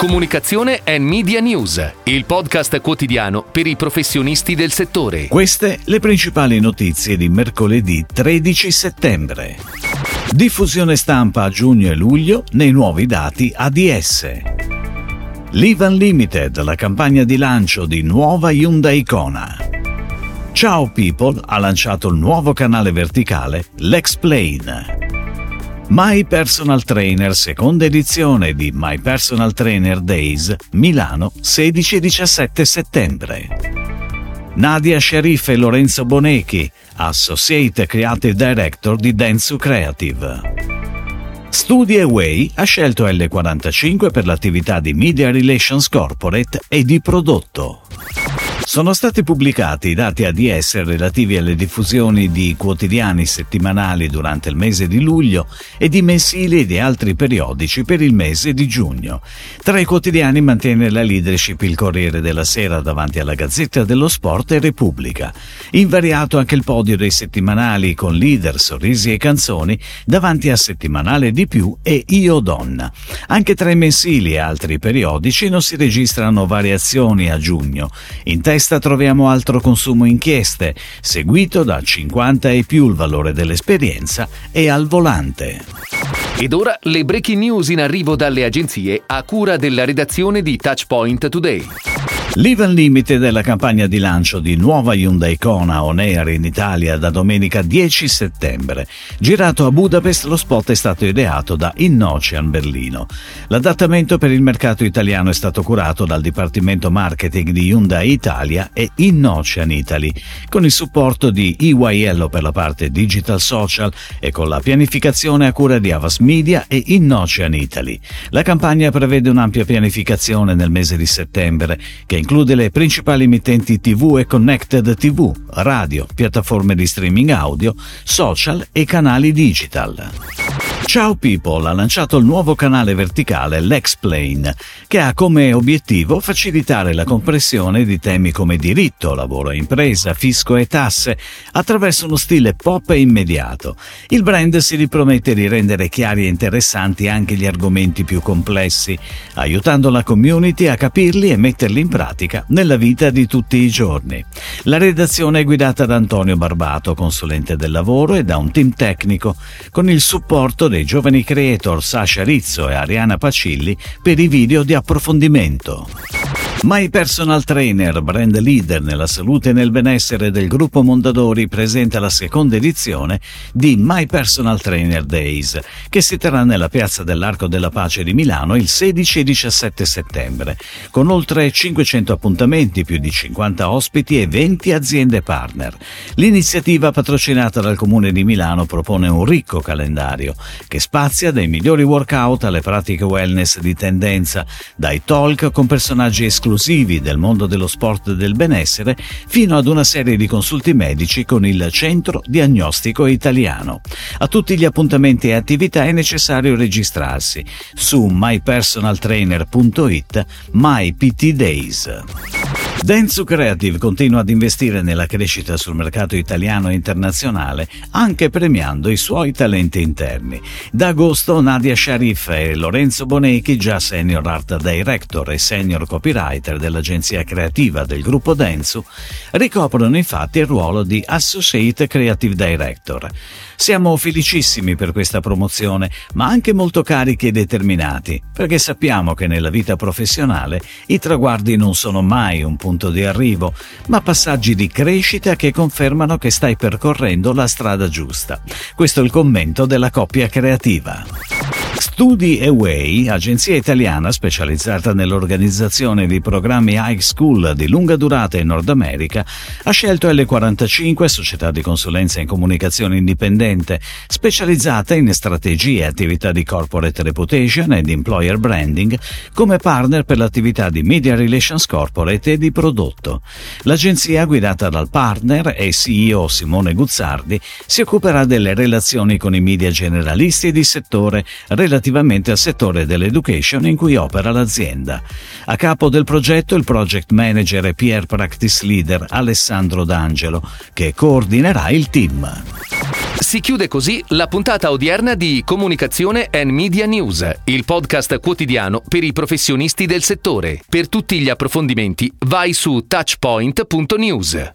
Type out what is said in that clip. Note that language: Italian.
Comunicazione e Media News, il podcast quotidiano per i professionisti del settore. Queste le principali notizie di mercoledì 13 settembre. Diffusione stampa a giugno e luglio nei nuovi dati ADS. Live Unlimited, la campagna di lancio di nuova Hyundai Kona. Ciao People ha lanciato il nuovo canale verticale L'Explain. My Personal Trainer, seconda edizione di My Personal Trainer Days, Milano, 16 e 17 settembre. Nadia Sharif e Lorenzo Bonechi, Associate Creative Director di Densu Creative. Studi Away ha scelto L45 per l'attività di Media Relations Corporate e di prodotto. Sono stati pubblicati i dati ADS relativi alle diffusioni di quotidiani settimanali durante il mese di luglio e di mensili di altri periodici per il mese di giugno. Tra i quotidiani mantiene la leadership il Corriere della Sera davanti alla Gazzetta dello Sport e Repubblica. Invariato anche il podio dei settimanali con leader, sorrisi e canzoni davanti a Settimanale di più e Io Donna. Anche tra i mensili e altri periodici non si registrano variazioni a giugno. In testa testa troviamo altro consumo inchieste, seguito da 50 e più il valore dell'esperienza e al volante. Ed ora le breaking news in arrivo dalle agenzie a cura della redazione di Touchpoint Today. Live Unlimited è la campagna di lancio di nuova Hyundai Kona On Air in Italia da domenica 10 settembre. Girato a Budapest, lo spot è stato ideato da Innocian Berlino. L'adattamento per il mercato italiano è stato curato dal Dipartimento Marketing di Hyundai Italia e Innocian Italy, con il supporto di EYL per la parte digital social e con la pianificazione a cura di Avas Media e Innocian Italy. La campagna prevede un'ampia pianificazione nel mese di settembre che include le principali emittenti TV e connected TV, radio, piattaforme di streaming audio, social e canali digital. Ciao People ha lanciato il nuovo canale verticale L'Explain, che ha come obiettivo facilitare la comprensione di temi come diritto, lavoro e impresa, fisco e tasse, attraverso uno stile pop e immediato. Il brand si ripromette di rendere chiari e interessanti anche gli argomenti più complessi, aiutando la community a capirli e metterli in pratica nella vita di tutti i giorni. La redazione è guidata da Antonio Barbato, consulente del lavoro, e da un team tecnico, con il supporto dei giovani creator Sasha Rizzo e Ariana Pacilli per i video di approfondimento. My Personal Trainer, brand leader nella salute e nel benessere del gruppo Mondadori, presenta la seconda edizione di My Personal Trainer Days, che si terrà nella piazza dell'Arco della Pace di Milano il 16 e 17 settembre, con oltre 500 appuntamenti, più di 50 ospiti e 20 aziende partner. L'iniziativa patrocinata dal Comune di Milano propone un ricco calendario che spazia dai migliori workout alle pratiche wellness di tendenza, dai talk con personaggi esclusivi esclusivi del mondo dello sport e del benessere fino ad una serie di consulti medici con il Centro Diagnostico Italiano. A tutti gli appuntamenti e attività è necessario registrarsi su mypersonaltrainer.it MyPTDays. Dentsu Creative continua ad investire nella crescita sul mercato italiano e internazionale, anche premiando i suoi talenti interni. Da agosto Nadia Sharif e Lorenzo Bonechi, già senior art director e senior copywriter dell'agenzia creativa del gruppo Dentsu, ricoprono infatti il ruolo di associate creative director. Siamo felicissimi per questa promozione, ma anche molto carichi e determinati, perché sappiamo che nella vita professionale i traguardi non sono mai un punto di arrivo, ma passaggi di crescita che confermano che stai percorrendo la strada giusta. Questo è il commento della coppia creativa. Studi Away, agenzia italiana specializzata nell'organizzazione di programmi high school di lunga durata in Nord America, ha scelto L45, società di consulenza in comunicazione indipendente, specializzata in strategie e attività di corporate reputation ed employer branding, come partner per l'attività di media relations corporate e di prodotto. L'agenzia, guidata dal partner e CEO Simone Guzzardi, si occuperà delle relazioni con i media generalisti e di settore relativamente relativamente al settore dell'education in cui opera l'azienda. A capo del progetto il project manager e PR practice leader Alessandro D'Angelo, che coordinerà il team. Si chiude così la puntata odierna di Comunicazione and Media News, il podcast quotidiano per i professionisti del settore. Per tutti gli approfondimenti vai su touchpoint.news.